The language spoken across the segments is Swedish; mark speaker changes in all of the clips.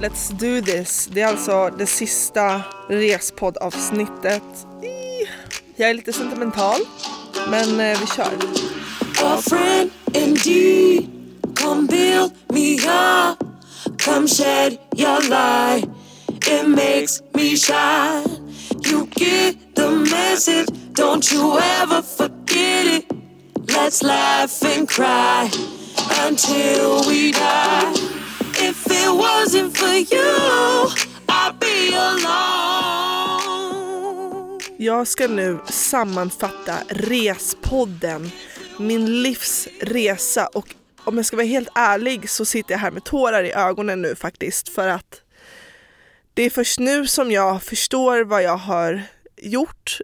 Speaker 1: Let's do this. Det är alltså det sista respoddavsnittet. Jag är lite sentimental, men eh, vi kör.
Speaker 2: a friend indeed. Come build me up, come shed your light. It makes me shine. You get the message, don't you ever forget it. Let's laugh and cry until we die. If it wasn't for you, I'd be alone.
Speaker 1: Jag ska nu sammanfatta Respodden, min livs resa och om jag ska vara helt ärlig så sitter jag här med tårar i ögonen nu faktiskt för att det är först nu som jag förstår vad jag har gjort.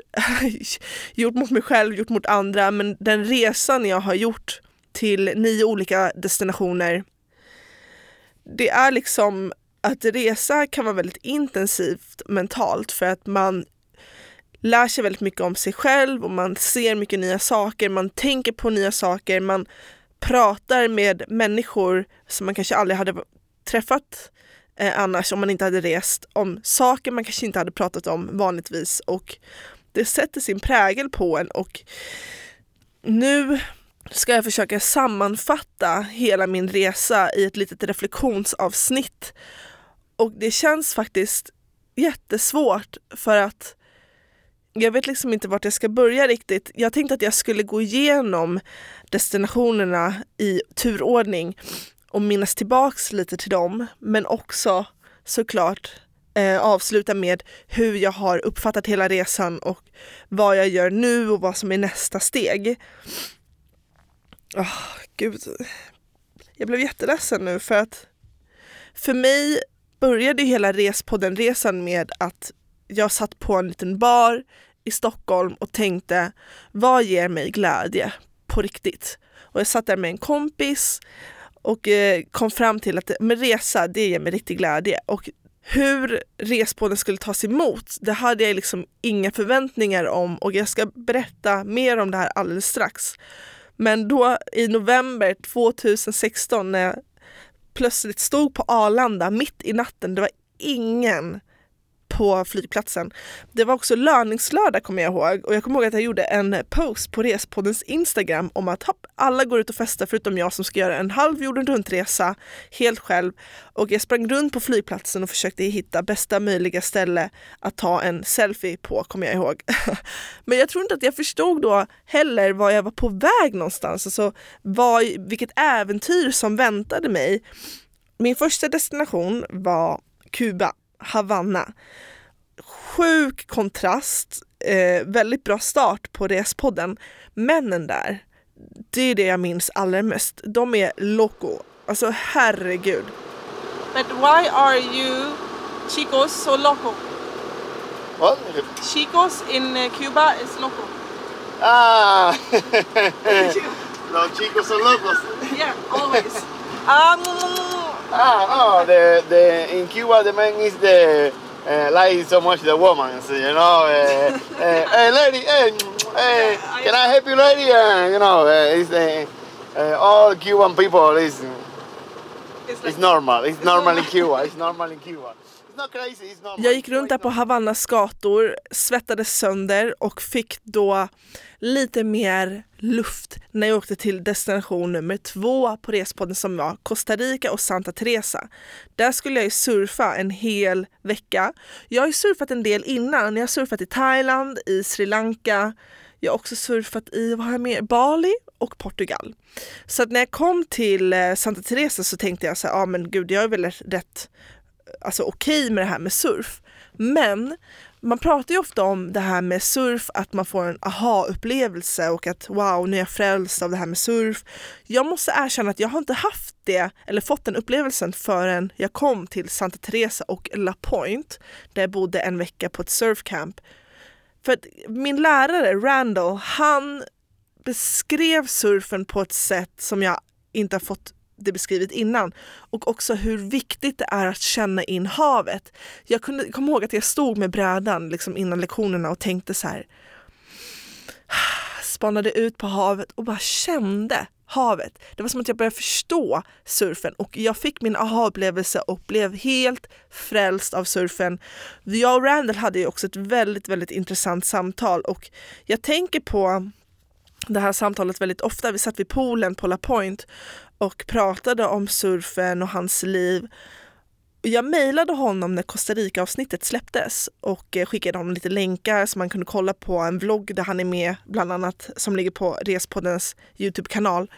Speaker 1: gjort mot mig själv, gjort mot andra men den resan jag har gjort till nio olika destinationer det är liksom att resa kan vara väldigt intensivt mentalt för att man lär sig väldigt mycket om sig själv och man ser mycket nya saker, man tänker på nya saker, man pratar med människor som man kanske aldrig hade träffat eh, annars om man inte hade rest, om saker man kanske inte hade pratat om vanligtvis. Och det sätter sin prägel på en och nu ska jag försöka sammanfatta hela min resa i ett litet reflektionsavsnitt och det känns faktiskt jättesvårt för att jag vet liksom inte vart jag ska börja riktigt. Jag tänkte att jag skulle gå igenom destinationerna i turordning och minnas tillbaks lite till dem men också såklart eh, avsluta med hur jag har uppfattat hela resan och vad jag gör nu och vad som är nästa steg. Oh, gud. Jag blev jätteledsen nu för att för mig började hela Respodden-resan med att jag satt på en liten bar i Stockholm och tänkte vad ger mig glädje på riktigt? Och jag satt där med en kompis och eh, kom fram till att med resa, det ger mig riktig glädje. Och hur Respodden skulle tas emot, det hade jag liksom inga förväntningar om och jag ska berätta mer om det här alldeles strax. Men då i november 2016 när jag plötsligt stod på Arlanda mitt i natten, det var ingen på flygplatsen. Det var också löningslördag kommer jag ihåg och jag kommer ihåg att jag gjorde en post på Respoddens Instagram om att hopp, alla går ut och festar förutom jag som ska göra en halv jorden runt-resa helt själv och jag sprang runt på flygplatsen och försökte hitta bästa möjliga ställe att ta en selfie på kommer jag ihåg. Men jag tror inte att jag förstod då heller var jag var på väg någonstans, alltså vad, vilket äventyr som väntade mig. Min första destination var Kuba Havanna. Sjuk kontrast, eh, väldigt bra start på Respodden. Männen där, det är det jag minns allra mest. De är loco. Alltså herregud. But why are you chicos so loco?
Speaker 3: What?
Speaker 1: Chicos in eh, Cuba is loco.
Speaker 3: Ah! Los chicos son locos.
Speaker 1: Yeah, always. Um,
Speaker 3: Ah, no, the, the, in Cuba the man is the, uh, like so much the woman, so, you know. Uh, uh, hey, lady, hey, hey, can I help you, lady? Uh, you know, uh, it's, uh, uh, all Cuban people is, it's normal. It's normal in Cuba. It's normal in Cuba.
Speaker 1: Jag gick runt där på Havannas gator, svettades sönder och fick då lite mer luft när jag åkte till destination nummer två på Respodden som var Costa Rica och Santa Teresa. Där skulle jag ju surfa en hel vecka. Jag har ju surfat en del innan. Jag har surfat i Thailand, i Sri Lanka. Jag har också surfat i vad har jag mer? Bali och Portugal. Så att när jag kom till eh, Santa Teresa så tänkte jag så här, ja ah, men gud jag är väl rätt alltså okej med det här med surf. Men man pratar ju ofta om det här med surf, att man får en aha-upplevelse och att wow, nu är jag frälst av det här med surf. Jag måste erkänna att jag har inte haft det eller fått den upplevelsen förrän jag kom till Santa Teresa och La Point där jag bodde en vecka på ett surfcamp. För att min lärare Randall, han beskrev surfen på ett sätt som jag inte har fått det beskrivit innan och också hur viktigt det är att känna in havet. Jag kunde komma ihåg att jag stod med brädan liksom innan lektionerna och tänkte så här spanade ut på havet och bara kände havet. Det var som att jag började förstå surfen och jag fick min aha-upplevelse och blev helt frälst av surfen. Jag och Randall hade ju också ett väldigt, väldigt intressant samtal och jag tänker på det här samtalet väldigt ofta. Vi satt vid poolen på La Point och pratade om surfen och hans liv. Jag mejlade honom när Costa Rica-avsnittet släpptes och eh, skickade honom lite länkar så man kunde kolla på en vlogg där han är med, bland annat, som ligger på Respoddens Youtube-kanal.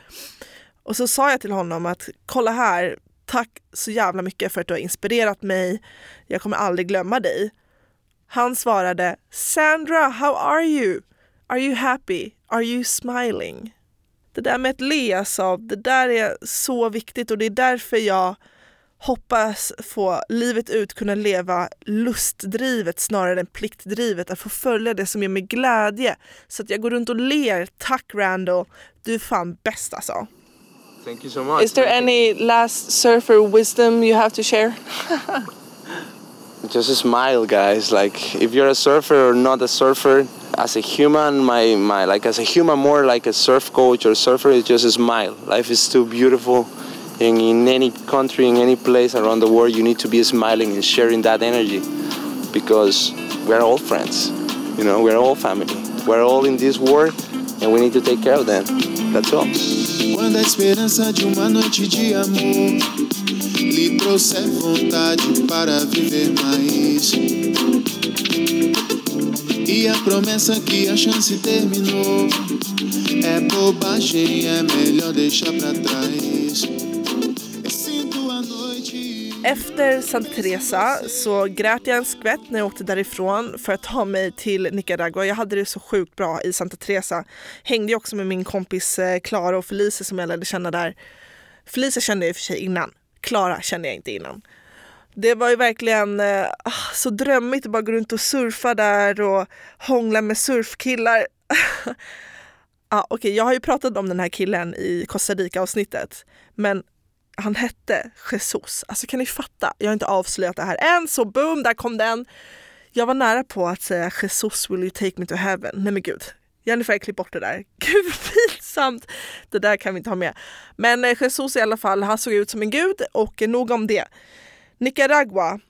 Speaker 1: Och så sa jag till honom att kolla här, tack så jävla mycket för att du har inspirerat mig. Jag kommer aldrig glömma dig. Han svarade Sandra, how are you? Are you happy? Are you smiling? Det där med att le alltså, det där är så viktigt och det är därför jag hoppas få livet ut kunna leva lustdrivet snarare än pliktdrivet, att få följa det som ger mig glädje. Så att jag går runt och ler. Tack Randall, du är fan bäst alltså.
Speaker 4: Thank you so much.
Speaker 1: Is there any last surfer wisdom you have to share?
Speaker 4: Just smile, guys. Like if you're a surfer or not a surfer, as a human, my, my like as a human more like a surf coach or surfer is just a smile. Life is too beautiful. And in any country, in any place around the world, you need to be smiling and sharing that energy because we're all friends. You know, we're all family. We're all in this world and we need to take care of them. That's all.
Speaker 5: Lhe trouxer vontade para viver mais. E a promessa que a chance terminou é bobagem, é melhor deixar pra trás.
Speaker 1: Efter Santa Teresa så grät jag en skvätt när jag åkte därifrån för att ta mig till Nicaragua. Jag hade det så sjukt bra i Santa Teresa. Hängde ju också med min kompis eh, Klara och Felicia som jag lärde känna där. Felicia kände jag i och för sig innan. Klara kände jag inte innan. Det var ju verkligen eh, ah, så drömmigt att bara gå runt och surfa där och hångla med surfkillar. ah, Okej, okay, jag har ju pratat om den här killen i Costa Rica-avsnittet. Men han hette Jesus. Alltså kan ni fatta? Jag har inte avslöjat det här än, så boom, där kom den. Jag var nära på att säga Jesus will you take me to heaven. Nej men gud, Jennifer, klipp bort det där. Gud vad pinsamt! Det där kan vi inte ha med. Men eh, Jesus i alla fall, han såg ut som en gud och eh, nog om det. Nicaragua,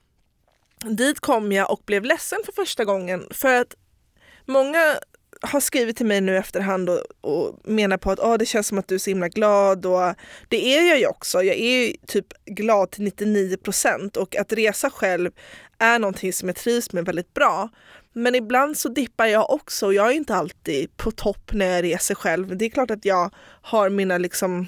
Speaker 1: dit kom jag och blev ledsen för första gången för att många har skrivit till mig nu efterhand och, och menar på att oh, det känns som att du är så himla glad och det är jag ju också. Jag är typ glad till 99 procent och att resa själv är någonting som jag trivs med väldigt bra. Men ibland så dippar jag också. och Jag är inte alltid på topp när jag reser själv. Det är klart att jag har mina liksom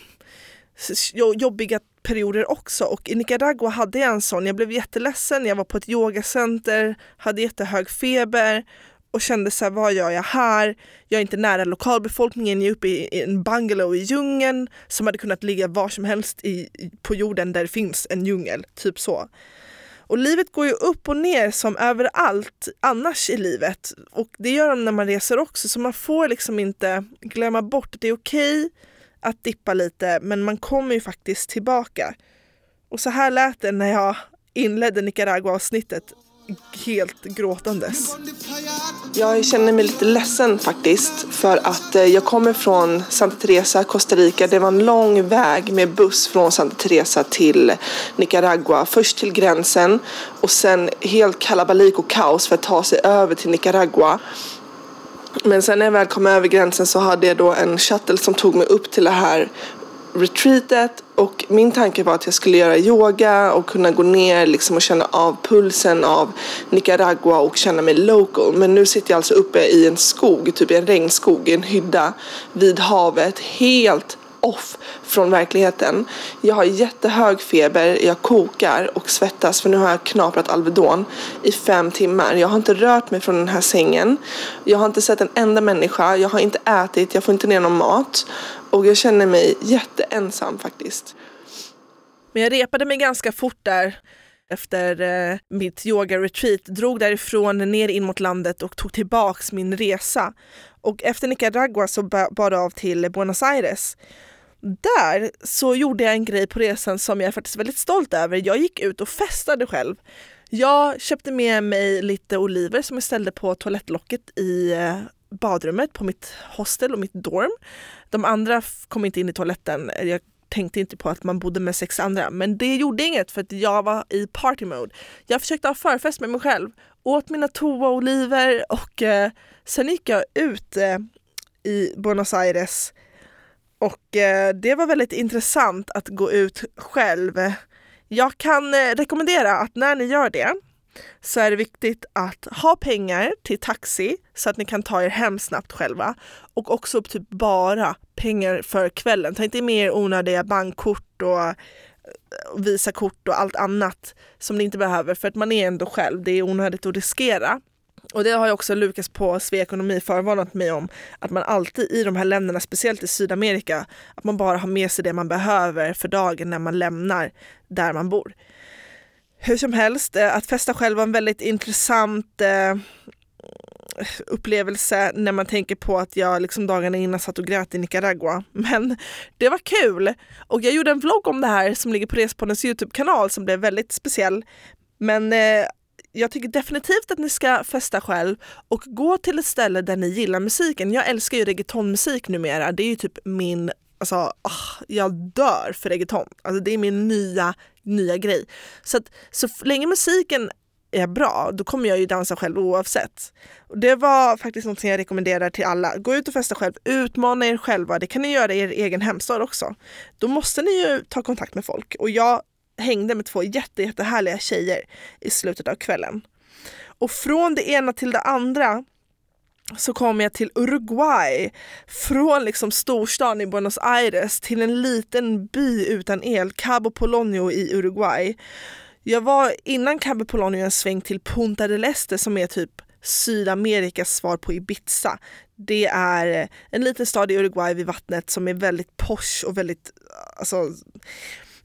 Speaker 1: jobbiga perioder också och i Nicaragua hade jag en sån. Jag blev jätteledsen, jag var på ett yogacenter, hade jättehög feber och kände så här, vad gör jag här? Jag är inte nära lokalbefolkningen, jag är uppe i en bungalow i djungeln som hade kunnat ligga var som helst i, på jorden där det finns en djungel, typ så. Och livet går ju upp och ner som överallt annars i livet och det gör de när man reser också så man får liksom inte glömma bort att det är okej okay att dippa lite men man kommer ju faktiskt tillbaka. Och så här lät det när jag inledde Nicaragua-avsnittet helt gråtandes. Jag känner mig lite ledsen faktiskt för att eh, jag kommer från Santa Teresa, Costa Rica. Det var en lång väg med buss från Santa Teresa till Nicaragua. Först till gränsen och sen helt kalabalik och kaos för att ta sig över till Nicaragua. Men sen när jag väl kom över gränsen så hade jag då en shuttle som tog mig upp till det här retreatet och min tanke var att jag skulle göra yoga och kunna gå ner liksom och känna av pulsen av Nicaragua och känna mig local. Men nu sitter jag alltså uppe i en skog, typ i en regnskog, i en hydda vid havet, helt off från verkligheten. Jag har jättehög feber, jag kokar och svettas för nu har jag knaprat Alvedon i fem timmar. Jag har inte rört mig från den här sängen. Jag har inte sett en enda människa, jag har inte ätit, jag får inte ner någon mat. Och jag känner mig jätteensam faktiskt. Men jag repade mig ganska fort där efter eh, mitt yoga-retreat, drog därifrån ner in mot landet och tog tillbaks min resa. Och efter Nicaragua så bar det av till Buenos Aires. Där så gjorde jag en grej på resan som jag är faktiskt väldigt stolt över. Jag gick ut och festade själv. Jag köpte med mig lite oliver som jag ställde på toalettlocket i eh, badrummet på mitt hostel och mitt dorm. De andra kom inte in i toaletten. Jag tänkte inte på att man bodde med sex andra. Men det gjorde inget för att jag var i party mode. Jag försökte ha förfest med mig själv, åt mina toa-oliver och eh, sen gick jag ut eh, i Buenos Aires och eh, det var väldigt intressant att gå ut själv. Jag kan eh, rekommendera att när ni gör det så är det viktigt att ha pengar till taxi så att ni kan ta er hem snabbt själva. Och också typ bara pengar för kvällen. Ta inte med er onödiga bankkort och eh, Visakort och allt annat som ni inte behöver för att man är ändå själv. Det är onödigt att riskera. Och det har ju också Lukas på Svea Ekonomi förvarnat mig om. Att man alltid i de här länderna, speciellt i Sydamerika, att man bara har med sig det man behöver för dagen när man lämnar där man bor. Hur som helst, eh, att festa själv var en väldigt intressant eh, upplevelse när man tänker på att jag liksom dagarna innan satt och grät i Nicaragua. Men det var kul! Och jag gjorde en vlogg om det här som ligger på Respoddens Youtube-kanal som blev väldigt speciell. Men eh, jag tycker definitivt att ni ska festa själv och gå till ett ställe där ni gillar musiken. Jag älskar ju reggaetonmusik numera. Det är ju typ min Alltså, oh, jag dör för reggaeton. Alltså, det är min nya, nya grej. Så att så länge musiken är bra, då kommer jag ju dansa själv oavsett. Och det var faktiskt något jag rekommenderar till alla. Gå ut och festa själv, utmana er själva. Det kan ni göra i er egen hemstad också. Då måste ni ju ta kontakt med folk. Och jag hängde med två jätte, jättehärliga tjejer i slutet av kvällen. Och från det ena till det andra så kom jag till Uruguay. Från liksom storstaden i Buenos Aires till en liten by utan el, Cabo Polonio i Uruguay. Jag var innan Cabo Polonio en sväng till Punta del Este som är typ Sydamerikas svar på Ibiza. Det är eh, en liten stad i Uruguay vid vattnet som är väldigt posh och väldigt, alltså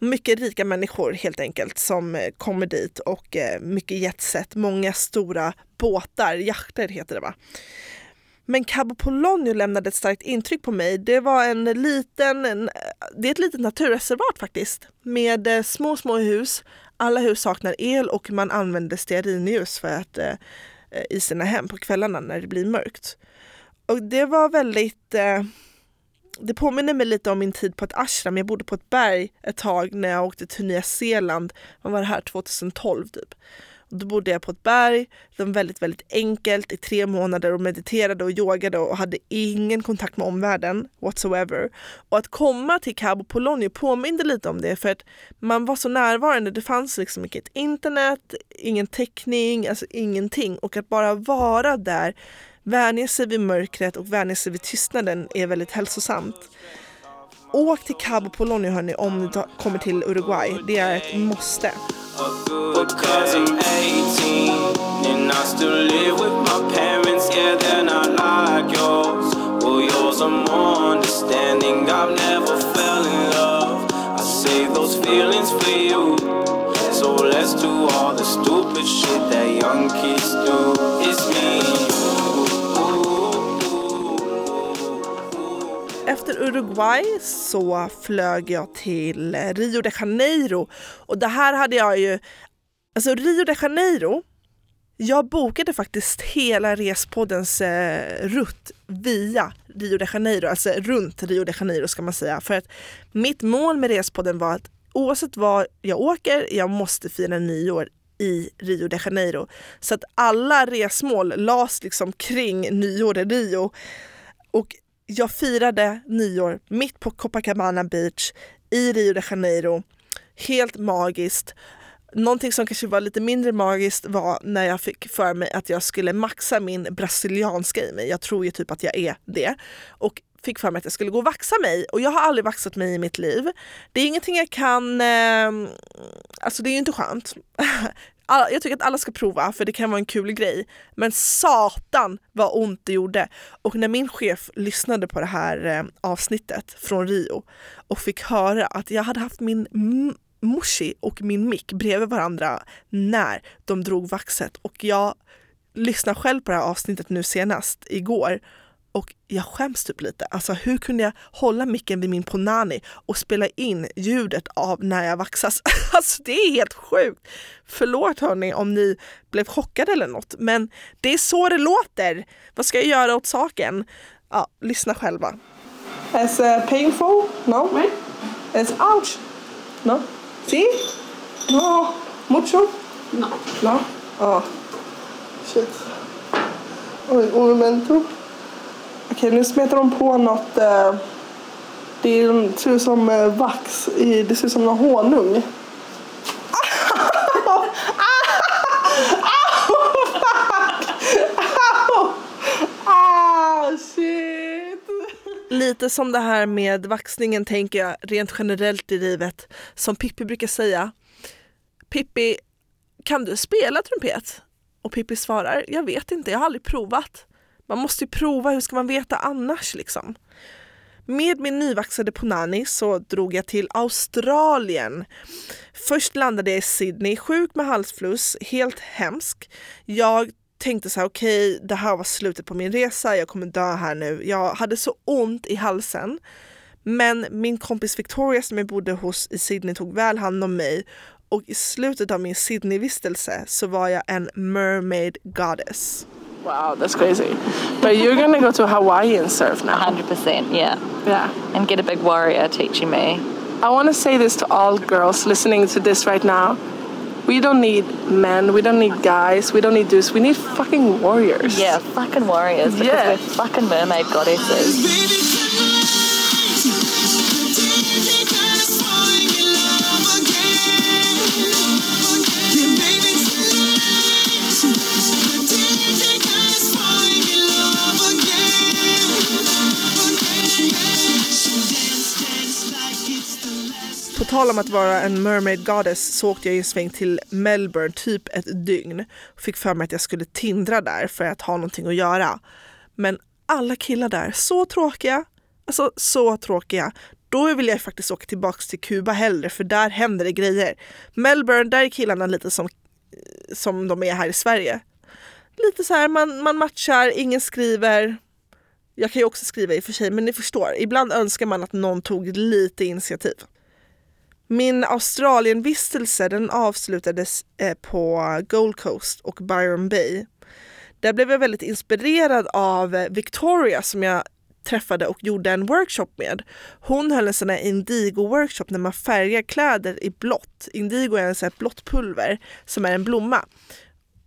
Speaker 1: mycket rika människor helt enkelt som eh, kommer dit och eh, mycket jetset, många stora båtar, jakter heter det va. Men Cabo Polonio lämnade ett starkt intryck på mig. Det var en liten, en, eh, det är ett litet naturreservat faktiskt med små, små hus. Alla hus saknar el och man använder stearinljus för att eh, i sina hem på kvällarna när det blir mörkt. Och det var väldigt eh, det påminner mig lite om min tid på ett ashram. Jag bodde på ett berg ett tag när jag åkte till Nya Zeeland. Man var här 2012 typ. Då bodde jag på ett berg, det var väldigt, väldigt enkelt i tre månader och mediterade och yogade och hade ingen kontakt med omvärlden whatsoever. Och att komma till Cabo Polonio påminde lite om det för att man var så närvarande. Det fanns liksom inget internet, ingen täckning, alltså ingenting. Och att bara vara där, vänja sig vid mörkret och vänja sig vid tystnaden är väldigt hälsosamt. Åk till Cabo Polonio hörni om ni kommer till Uruguay. Det är ett måste. So let's do all the stupid shit that young kids do. It's me Efter Uruguay så flög jag till Rio de Janeiro och det här hade jag ju Alltså Rio de Janeiro, jag bokade faktiskt hela Respoddens eh, rutt via Rio de Janeiro, alltså runt Rio de Janeiro ska man säga. För att mitt mål med Respodden var att oavsett var jag åker, jag måste fira nyår i Rio de Janeiro. Så att alla resmål lades liksom kring nyår i Rio. Och jag firade nyår mitt på Copacabana Beach i Rio de Janeiro. Helt magiskt. Någonting som kanske var lite mindre magiskt var när jag fick för mig att jag skulle maxa min brasilianska i mig. Jag tror ju typ att jag är det. Och fick för mig att jag skulle gå och vaxa mig och jag har aldrig vaxat mig i mitt liv. Det är ingenting jag kan, eh, alltså det är ju inte skönt. Alla- Jag tycker att alla ska prova för det kan vara en kul grej. Men satan vad ont det gjorde. Och när min chef lyssnade på det här eh, avsnittet från Rio och fick höra att jag hade haft min mushi morsi och min mick bredvid varandra när de drog vaxet och jag lyssnade själv på det här avsnittet nu senast igår och jag skäms typ lite. Alltså hur kunde jag hålla micken vid min Ponani och spela in ljudet av när jag vaxas? Alltså det är helt sjukt. Förlåt hörni om ni blev chockade eller något, men det är så det låter. Vad ska jag göra åt saken? Ja, lyssna själva. Is uh, painful? No? It's ouch? No? See? No? Mucho? No. No? Oh. Shit. Oj, un momento. Okej, nu smetar de på något. Eh, det är, ser ut som eh, vax. I, det ser ut som någon honung. Shit. Lite som det här med vaxningen tänker jag rent generellt i livet. Som Pippi brukar säga. Pippi, kan du spela trumpet? Och Pippi svarar, jag vet inte, jag har aldrig provat. Man måste ju prova, hur ska man veta annars liksom? Med min nyvaxade Ponani så drog jag till Australien. Först landade jag i Sydney, sjuk med halsfluss, helt hemsk. Jag tänkte så här, okej, det här var slutet på min resa, jag kommer dö här nu. Jag hade så ont i halsen. Men min kompis Victoria som jag bodde hos i Sydney tog väl hand om mig och i slutet av min Sydney-vistelse så var jag en mermaid goddess.
Speaker 6: Wow, that's crazy. But you're gonna go to Hawaii and surf now.
Speaker 7: 100%, yeah.
Speaker 6: Yeah.
Speaker 7: And get a big warrior teaching me.
Speaker 6: I want to say this to all girls listening to this right now. We don't need men, we don't need guys, we don't need dudes, we need fucking warriors.
Speaker 7: Yeah, fucking warriors because
Speaker 6: Yeah.
Speaker 7: we're fucking mermaid goddesses.
Speaker 1: Tal om att vara en mermaid goddess så åkte jag en sväng till Melbourne typ ett dygn. Fick för mig att jag skulle tindra där för att ha någonting att göra. Men alla killar där, så tråkiga. Alltså så tråkiga. Då vill jag faktiskt åka tillbaks till Kuba hellre för där händer det grejer. Melbourne, där är killarna lite som, som de är här i Sverige. Lite så här, man, man matchar, ingen skriver. Jag kan ju också skriva i och för sig, men ni förstår. Ibland önskar man att någon tog lite initiativ. Min Australienvistelse den avslutades eh, på Gold Coast och Byron Bay. Där blev jag väldigt inspirerad av eh, Victoria som jag träffade och gjorde en workshop med. Hon höll en sån här indigo-workshop när man färgar kläder i blått. Indigo är en sån här blått pulver som är en blomma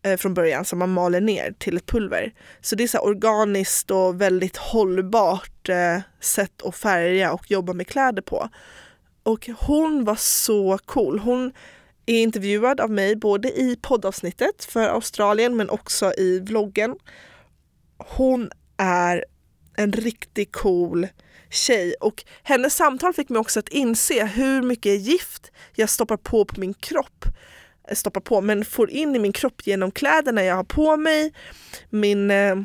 Speaker 1: eh, från början som man maler ner till ett pulver. Så det är så organiskt och väldigt hållbart eh, sätt att färga och jobba med kläder på. Och hon var så cool. Hon är intervjuad av mig både i poddavsnittet för Australien men också i vloggen. Hon är en riktigt cool tjej och hennes samtal fick mig också att inse hur mycket gift jag stoppar på på min kropp. Stoppar på, men får in i min kropp genom kläderna jag har på mig. Min eh,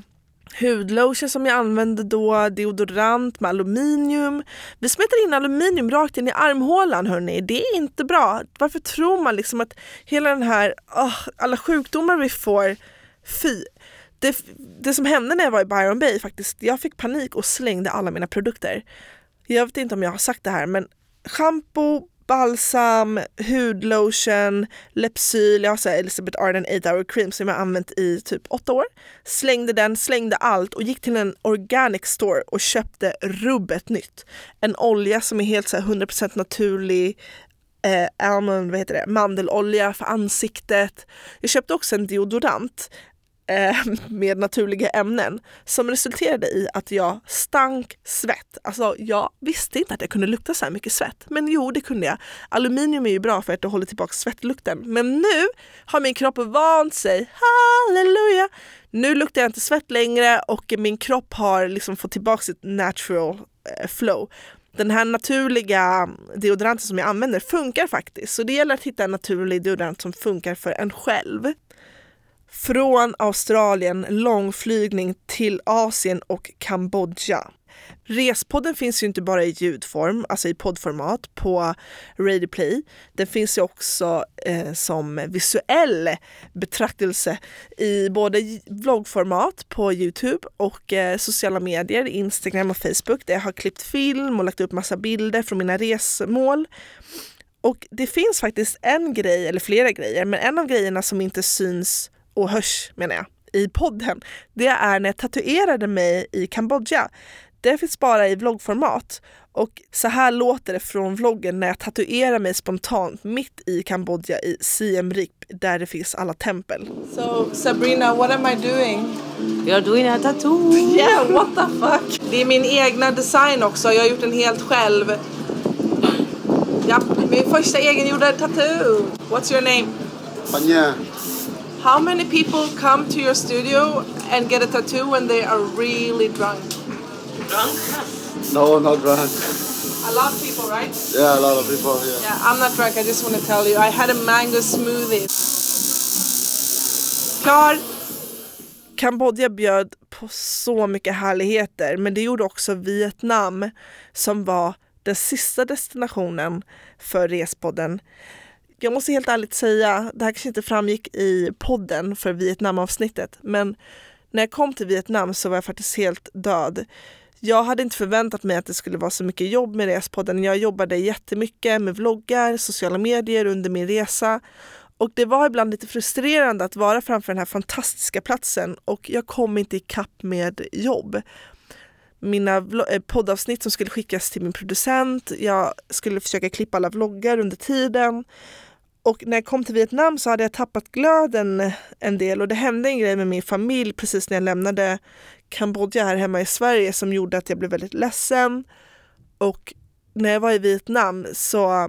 Speaker 1: hudlotion som jag använde då, deodorant med aluminium. Vi smetar in aluminium rakt in i armhålan hörni. Det är inte bra. Varför tror man liksom att hela den här, oh, alla sjukdomar vi får, fy. Det, det som hände när jag var i Byron Bay faktiskt, jag fick panik och slängde alla mina produkter. Jag vet inte om jag har sagt det här men shampoo, balsam, hudlotion, Lepsyl, jag har så här Elizabeth Arden 8 hour cream som jag har använt i typ åtta år. Slängde den, slängde allt och gick till en organic store och köpte rubbet nytt. En olja som är helt så här 100% naturlig, eh, almond, vad heter det, mandelolja för ansiktet. Jag köpte också en deodorant eh, med naturliga ämnen som resulterade i att jag stank svett. Alltså jag visste inte att jag kunde lukta så här mycket svett. Men jo, det kunde jag. Aluminium är ju bra för att det håller tillbaka svettlukten. Men nu har min kropp vant sig. Halleluja! Nu luktar jag inte svett längre och min kropp har liksom fått tillbaka sitt natural eh, flow. Den här naturliga mm, deodoranten som jag använder funkar faktiskt. Så det gäller att hitta en naturlig deodorant som funkar för en själv. Från Australien långflygning till Asien och Kambodja. Respodden finns ju inte bara i ljudform, alltså i poddformat på Radio Play. Den finns ju också eh, som visuell betraktelse i både vloggformat på Youtube och eh, sociala medier, Instagram och Facebook där jag har klippt film och lagt upp massa bilder från mina resmål. Och det finns faktiskt en grej, eller flera grejer, men en av grejerna som inte syns och hörs menar jag, i podden, det är när jag tatuerade mig i Kambodja. Det finns bara i vloggformat. Och så här låter det från vloggen när jag tatuerar mig spontant mitt i Kambodja i Siem Reap där det finns alla tempel.
Speaker 6: So Sabrina, what am I doing?
Speaker 7: You're doing a tattoo.
Speaker 6: Yeah, what the fuck? Det är min egna design också. Jag har gjort den helt själv. Ja, min första egengjorda tattoo. What's your name?
Speaker 3: Panya.
Speaker 6: How many people come to your studio and get a tattoo when they are really drunk? Drunk?
Speaker 3: No, not drunk.
Speaker 6: A lot of people, right?
Speaker 3: Yeah, a lot of people here.
Speaker 6: Yeah, I'm not drunk. I just want to tell you. I had a mango smoothie.
Speaker 1: Klar! Kambodja bjöd på så mycket härligheter men det gjorde också Vietnam som var den sista destinationen för Respodden. Jag måste helt ärligt säga, det här kanske inte framgick i podden för Vietnamavsnittet, men när jag kom till Vietnam så var jag faktiskt helt död. Jag hade inte förväntat mig att det skulle vara så mycket jobb med Respodden. Jag jobbade jättemycket med vloggar, sociala medier under min resa och det var ibland lite frustrerande att vara framför den här fantastiska platsen och jag kom inte ikapp med jobb. Mina eh, poddavsnitt som skulle skickas till min producent, jag skulle försöka klippa alla vloggar under tiden. Och när jag kom till Vietnam så hade jag tappat glöden en del och det hände en grej med min familj precis när jag lämnade Kambodja här hemma i Sverige som gjorde att jag blev väldigt ledsen. Och när jag var i Vietnam så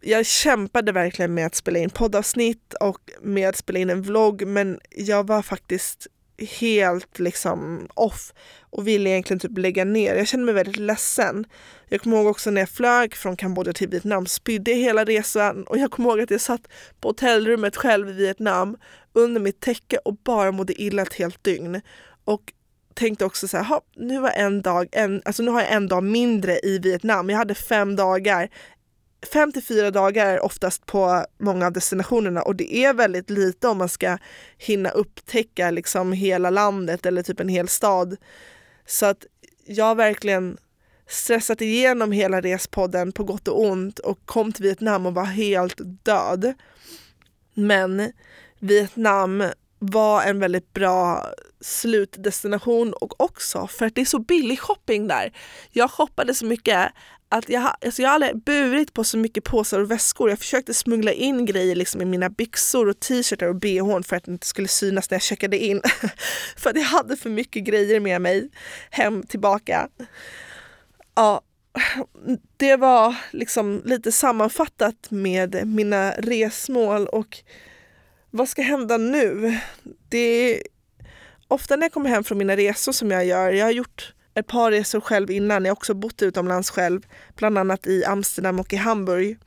Speaker 1: jag kämpade verkligen med att spela in poddavsnitt och med att spela in en vlogg men jag var faktiskt helt liksom off och ville egentligen typ lägga ner. Jag kände mig väldigt ledsen. Jag kommer ihåg också när jag flög från Kambodja till Vietnam, spydde hela resan och jag kommer ihåg att jag satt på hotellrummet själv i Vietnam under mitt täcke och bara mådde illa ett helt dygn. Och tänkte också så här, nu var en dag, en, alltså nu har jag en dag mindre i Vietnam. Jag hade fem dagar fem till fyra dagar är oftast på många av destinationerna och det är väldigt lite om man ska hinna upptäcka liksom hela landet eller typ en hel stad. Så att jag har verkligen stressat igenom hela respodden på gott och ont och kom till Vietnam och var helt död. Men Vietnam var en väldigt bra slutdestination och också för att det är så billig shopping där. Jag shoppade så mycket att jag, alltså jag har aldrig burit på så mycket påsar och väskor. Jag försökte smuggla in grejer liksom i mina byxor och t-shirtar och bhn för att det inte skulle synas när jag checkade in. för att jag hade för mycket grejer med mig hem tillbaka. Ja, det var liksom lite sammanfattat med mina resmål och vad ska hända nu? Det är ofta när jag kommer hem från mina resor som jag gör, jag har gjort ett par resor själv innan, jag har också bott utomlands själv, bland annat i Amsterdam och i Hamburg.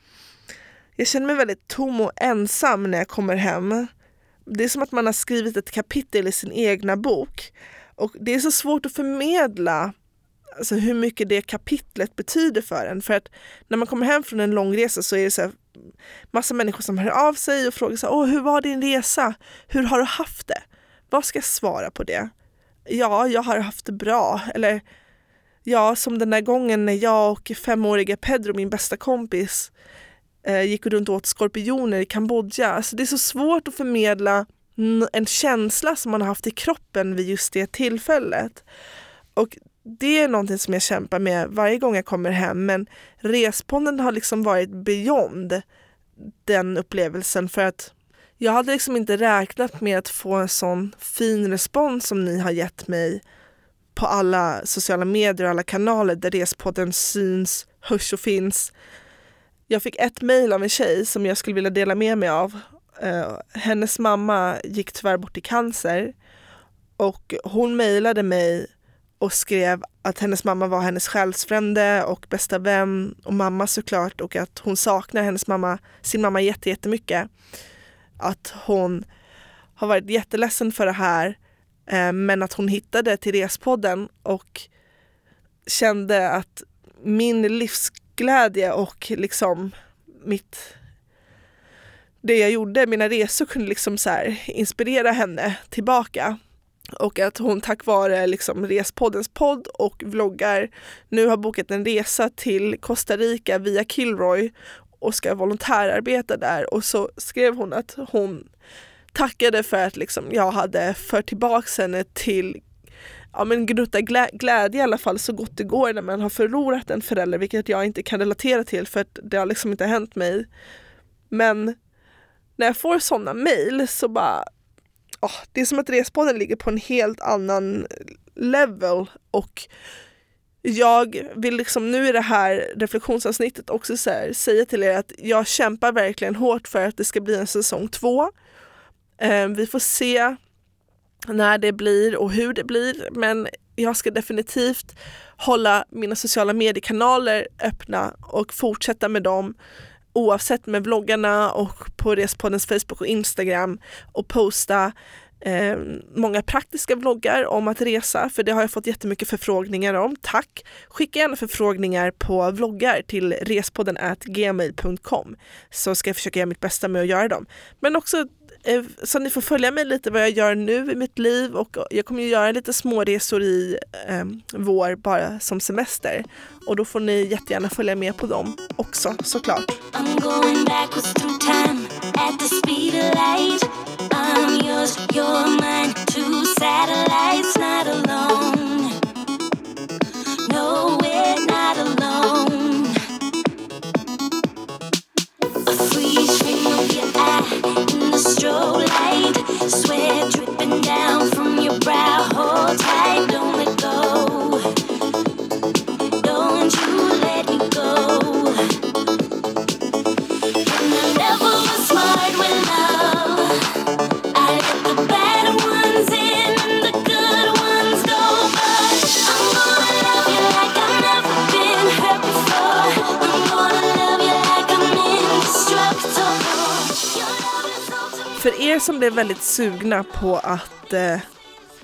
Speaker 1: Jag känner mig väldigt tom och ensam när jag kommer hem. Det är som att man har skrivit ett kapitel i sin egna bok. Och det är så svårt att förmedla alltså hur mycket det kapitlet betyder för en. För att när man kommer hem från en lång resa så är det så här, massa människor som hör av sig och frågar så här, Åh, hur var din resa? Hur har du haft det? Vad ska jag svara på det? Ja, jag har haft det bra. Eller ja, som den där gången när jag och femåriga Pedro, min bästa kompis, eh, gick runt och åt skorpioner i Kambodja. Alltså, det är så svårt att förmedla en känsla som man har haft i kroppen vid just det tillfället. Och det är någonting som jag kämpar med varje gång jag kommer hem men responden har liksom varit beyond den upplevelsen för att jag hade liksom inte räknat med att få en sån fin respons som ni har gett mig på alla sociala medier och alla kanaler där Respodden syns, hörs och finns. Jag fick ett mejl av en tjej som jag skulle vilja dela med mig av. Eh, hennes mamma gick tyvärr bort i cancer och hon mejlade mig och skrev att hennes mamma var hennes själsfrände och bästa vän och mamma såklart och att hon saknar hennes mamma, sin mamma jättemycket. Att hon har varit jätteledsen för det här eh, men att hon hittade till Respodden och kände att min livsglädje och liksom mitt det jag gjorde, mina resor kunde liksom så här inspirera henne tillbaka. Och att hon tack vare liksom Respoddens podd och vloggar nu har bokat en resa till Costa Rica via Kilroy och ska volontärarbeta där. Och så skrev hon att hon tackade för att liksom jag hade fört tillbaka henne till ja, men gnutta glä glädje i alla fall så gott det går när man har förlorat en förälder, vilket jag inte kan relatera till för att det har liksom inte hänt mig. Men när jag får sådana mejl så bara, oh, det är som att Respodden ligger på en helt annan level och jag vill liksom nu i det här reflektionsavsnittet också här, säga till er att jag kämpar verkligen hårt för att det ska bli en säsong två. Eh, vi får se när det blir och hur det blir men jag ska definitivt hålla mina sociala mediekanaler öppna och fortsätta med dem oavsett med vloggarna och på Respoddens Facebook och Instagram och posta eh, många praktiska vloggar om att resa för det har jag fått jättemycket förfrågningar om. Tack! Skicka gärna förfrågningar på vloggar till respodden gmail.com så ska jag försöka göra mitt bästa med att göra dem. Men också Eh, så ni får följa mig lite vad jag gör nu i mitt liv och jag kommer ju göra lite småresor i eh, vår bara som semester och då får ni jättegärna följa med på dem också såklart.
Speaker 2: I'm going backwards through time at the speed of light. I'm yours, you're mine. Two satellites, not alone. Strobe light. Sweat dripping down from your brow. Hold tight, fler
Speaker 1: För er som blev väldigt sugna på att eh,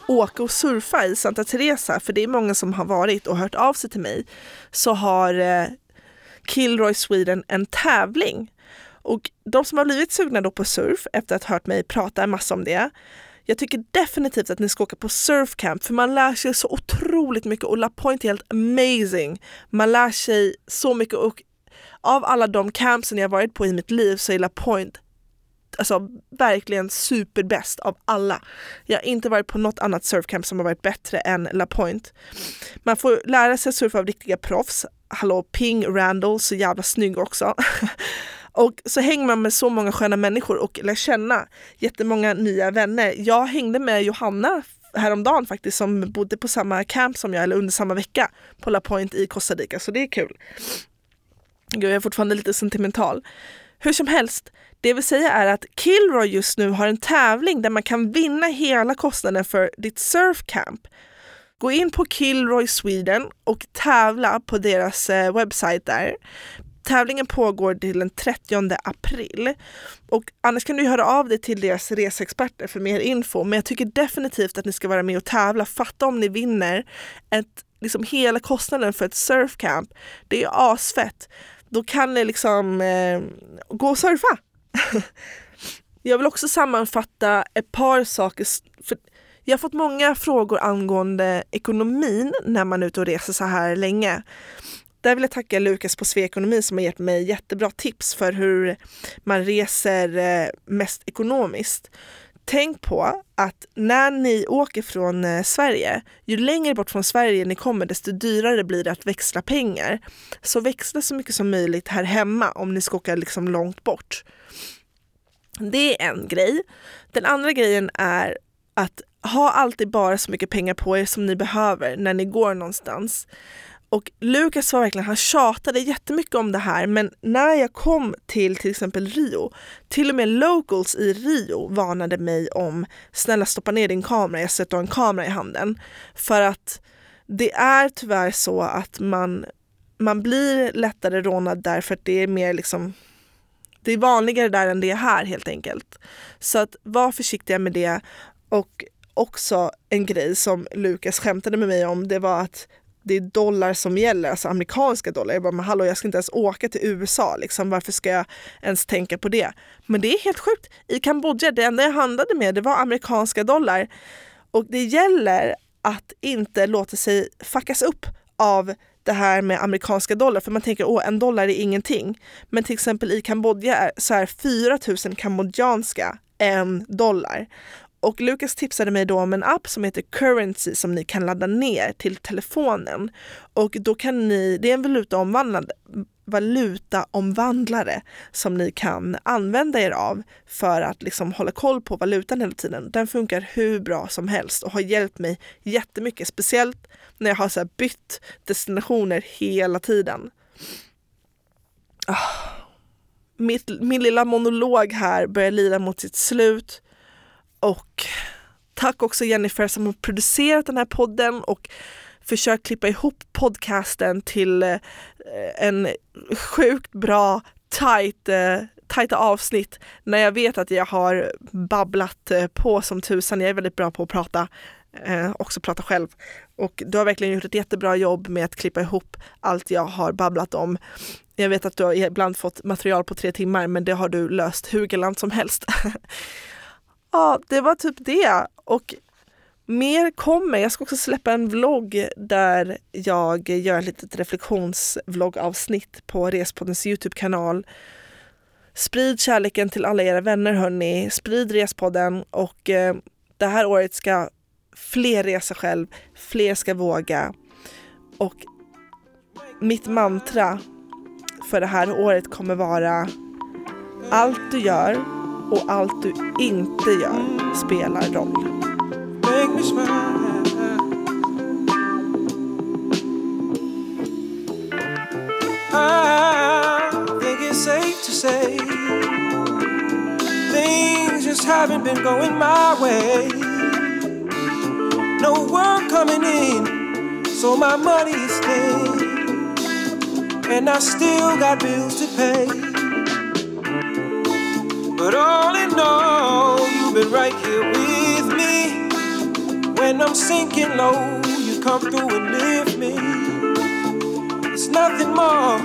Speaker 1: åka och surfa i Santa Teresa, för det är många som har varit och hört av sig till mig, så har eh, Kilroy Sweden en tävling. Och de som har blivit sugna då på surf efter att ha hört mig prata en massa om det, jag tycker definitivt att ni ska åka på surfcamp för man lär sig så otroligt mycket och La Point är helt amazing. Man lär sig så mycket och av alla de campsen jag varit på i mitt liv så är La Point alltså verkligen superbäst av alla. Jag har inte varit på något annat surfcamp som har varit bättre än La Point. Man får lära sig surfa av riktiga proffs. Hallå Ping Randall, så jävla snygg också. Och så hänger man med så många sköna människor och lär känna jättemånga nya vänner. Jag hängde med Johanna häromdagen faktiskt som bodde på samma camp som jag, eller under samma vecka på La Point i Costa Rica, så det är kul. Gud, jag är fortfarande lite sentimental. Hur som helst, det vill säga är att Kilroy just nu har en tävling där man kan vinna hela kostnaden för ditt surfcamp. Gå in på Kilroy Sweden och tävla på deras eh, webbsajt där. Tävlingen pågår till den 30 april. Och annars kan du höra av dig till deras reseexperter för mer info. Men jag tycker definitivt att ni ska vara med och tävla. Fatta om ni vinner ett, liksom hela kostnaden för ett surfcamp. Det är asfett. Då kan ni liksom eh, gå och surfa. jag vill också sammanfatta ett par saker. För jag har fått många frågor angående ekonomin när man är ute och reser så här länge. Där vill jag tacka Lukas på Sveekonomi som har gett mig jättebra tips för hur man reser eh, mest ekonomiskt. Tänk på att när ni åker från eh, Sverige, ju längre bort från Sverige ni kommer desto dyrare blir det att växla pengar. Så växla så mycket som möjligt här hemma om ni ska åka liksom långt bort. Det är en grej. Den andra grejen är att ha alltid bara så mycket pengar på er som ni behöver när ni går någonstans. Och Lukas var verkligen, han tjatade jättemycket om det här men när jag kom till till exempel Rio, till och med locals i Rio varnade mig om snälla stoppa ner din kamera, jag sätter en kamera i handen. För att det är tyvärr så att man, man blir lättare rånad därför att det är mer liksom det är vanligare där än det är här helt enkelt. Så att var försiktiga med det och också en grej som Lukas skämtade med mig om det var att det är dollar som gäller, alltså amerikanska dollar. Jag bara, men hallå jag ska inte ens åka till USA, liksom. varför ska jag ens tänka på det? Men det är helt sjukt. I Kambodja, det enda jag handlade med det var amerikanska dollar. Och det gäller att inte låta sig fuckas upp av det här med amerikanska dollar, för man tänker att en dollar är ingenting. Men till exempel i Kambodja är, så är 4000 kambodjanska en dollar. Och Lukas tipsade mig då om en app som heter Currency som ni kan ladda ner till telefonen. Och då kan ni, det är en valutaomvandlare, valutaomvandlare som ni kan använda er av för att liksom hålla koll på valutan hela tiden. Den funkar hur bra som helst och har hjälpt mig jättemycket, speciellt när jag har så bytt destinationer hela tiden. Oh. Mitt, min lilla monolog här börjar lida mot sitt slut. Och tack också Jennifer som har producerat den här podden och försökt klippa ihop podcasten till eh, en sjukt bra, tight, eh, tajta avsnitt när jag vet att jag har babblat eh, på som tusan. Jag är väldigt bra på att prata, eh, också prata själv. Och du har verkligen gjort ett jättebra jobb med att klippa ihop allt jag har babblat om. Jag vet att du har ibland fått material på tre timmar men det har du löst hur galant som helst. ja, det var typ det. Och mer kommer. Jag ska också släppa en vlogg där jag gör ett litet reflektionsvloggavsnitt på Respoddens Youtube-kanal. Sprid kärleken till alla era vänner hörni. Sprid Respodden och eh, det här året ska fler resa själv, fler ska våga. Och mitt mantra för det här året kommer vara allt du gör och allt du inte gör spelar roll.
Speaker 8: things just haven't been going my way. No work coming in, so my money is thin, and I still got bills to pay. But all in all, you've been right here with me. When I'm sinking low, you come through and lift me. It's nothing more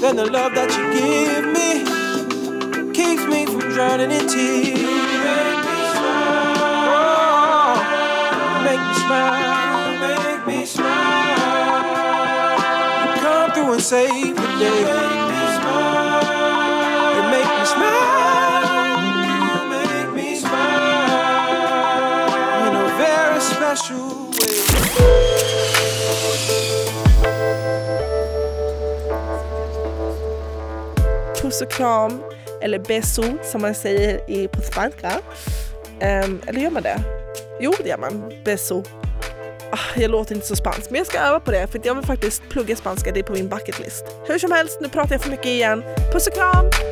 Speaker 8: than the love that you give me. Keeps me from drowning in tears. You make me smile. Oh, make me smile. Make me smile. You come through and save the day. You make me smile. Special way.
Speaker 1: Puss och kram, eller beso som man säger i, på spanska. Um, eller gör man det? Jo, det gör man. Beso. Ah, jag låter inte så spansk, men jag ska öva på det för jag vill faktiskt plugga spanska. Det är på min bucket list. Hur som helst, nu pratar jag för mycket igen. Puss och kram!